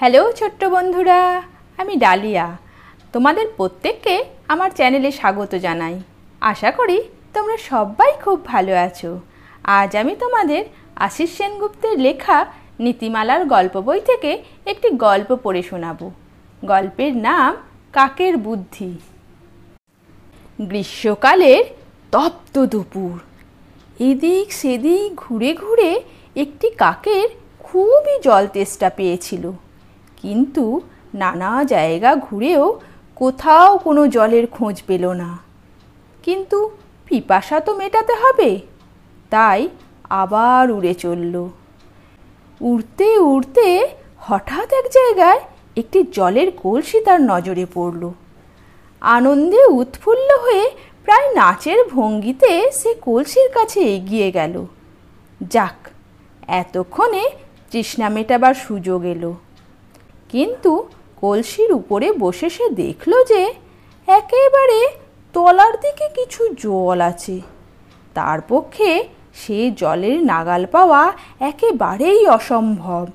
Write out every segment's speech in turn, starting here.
Hello ছোট্ট বন্ধুরা, আমি ডালিয়া। তোমাদের প্রত্যেককে আমার চ্যানেলে স্বাগত জানাই। আশা করি তোমরা সবাই খুব ভালো আছো। আজ আমি তোমাদের আশিস সেনগুপ্তের লেখা নীতিমালার গল্প বই থেকে একটি গল্প পড়ে শোনাবো। গল্পের নাম কাকের বুদ্ধি। গ্রীষ্মকালের তপ্ত দুপুর। এদিক সেদিক ঘুরে ঘুরে একটি কাকের খুবই জল তেষ্টা পেয়েছিল। কিন্তু নানা জায়গা ঘুরেও কোথাও কোনো জলের খোঁজ পেল না। কিন্তু পিপাসা তো মেটাতে হবে, তাই আবার উড়ে চলল। উড়তে উড়তে হঠাৎ এক জায়গায় একটি জলের কলসি তার নজরে পড়ল। আনন্দে উৎফুল্ল হয়ে প্রায় নাচের ভঙ্গিতে সে কলসির কাছে এগিয়ে গেল। যাক, এতক্ষণে তৃষ্ণা মেটাবার সুযোগ এলো। কিন্তু কলসির উপরে বসে সে দেখল যে একেবারে তলার দিকে কিছু জল আছে। তার পক্ষে সে জলের নাগাল পাওয়া একেবারেই অসম্ভব।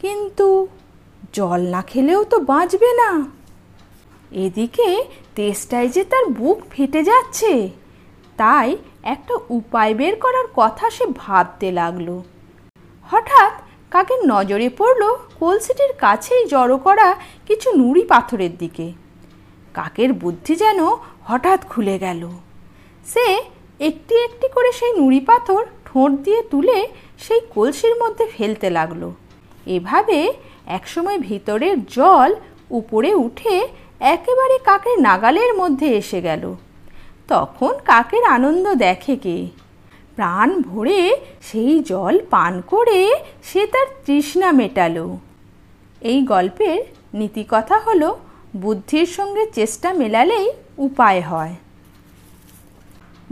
কিন্তু জল না খেলেও তো বাঁচবে না। এদিকে তেষ্টায় যে তার বুক ফেটে যাচ্ছে, তাই একটা উপায় বের করার কথা সে ভাবতে লাগল। হঠাৎ কাকে নজরে পড়ল কলসিটির কাছেই জড়ো করা কিছু নুড়ি পাথরের দিকে। কাকের বুদ্ধি যেন হঠাৎ খুলে গেল। সে একটি একটি করে সেই নুড়ি পাথর ঠোঁট দিয়ে তুলে সেই কলসির মধ্যে ফেলতে লাগল। এভাবে একসময় ভিতরের জল উপরে উঠে একেবারে কাকের নাগালের মধ্যে এসে গেল। তখন কাকের আনন্দ দেখে কে? প্রাণ ভরে সেই জল পান করে সে তার তৃষ্ণা মেটালো। এই গল্পের নীতিকথা হলো, বুদ্ধির সঙ্গে চেষ্টা মেলালেই উপায় হয়।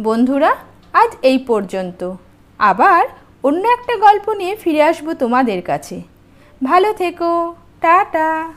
বন্ধুরা, আজ এই পর্যন্ত। আবার অন্য একটা গল্প নিয়ে ফিরে আসব তোমাদের কাছে। ভালো থেকো, টাটা।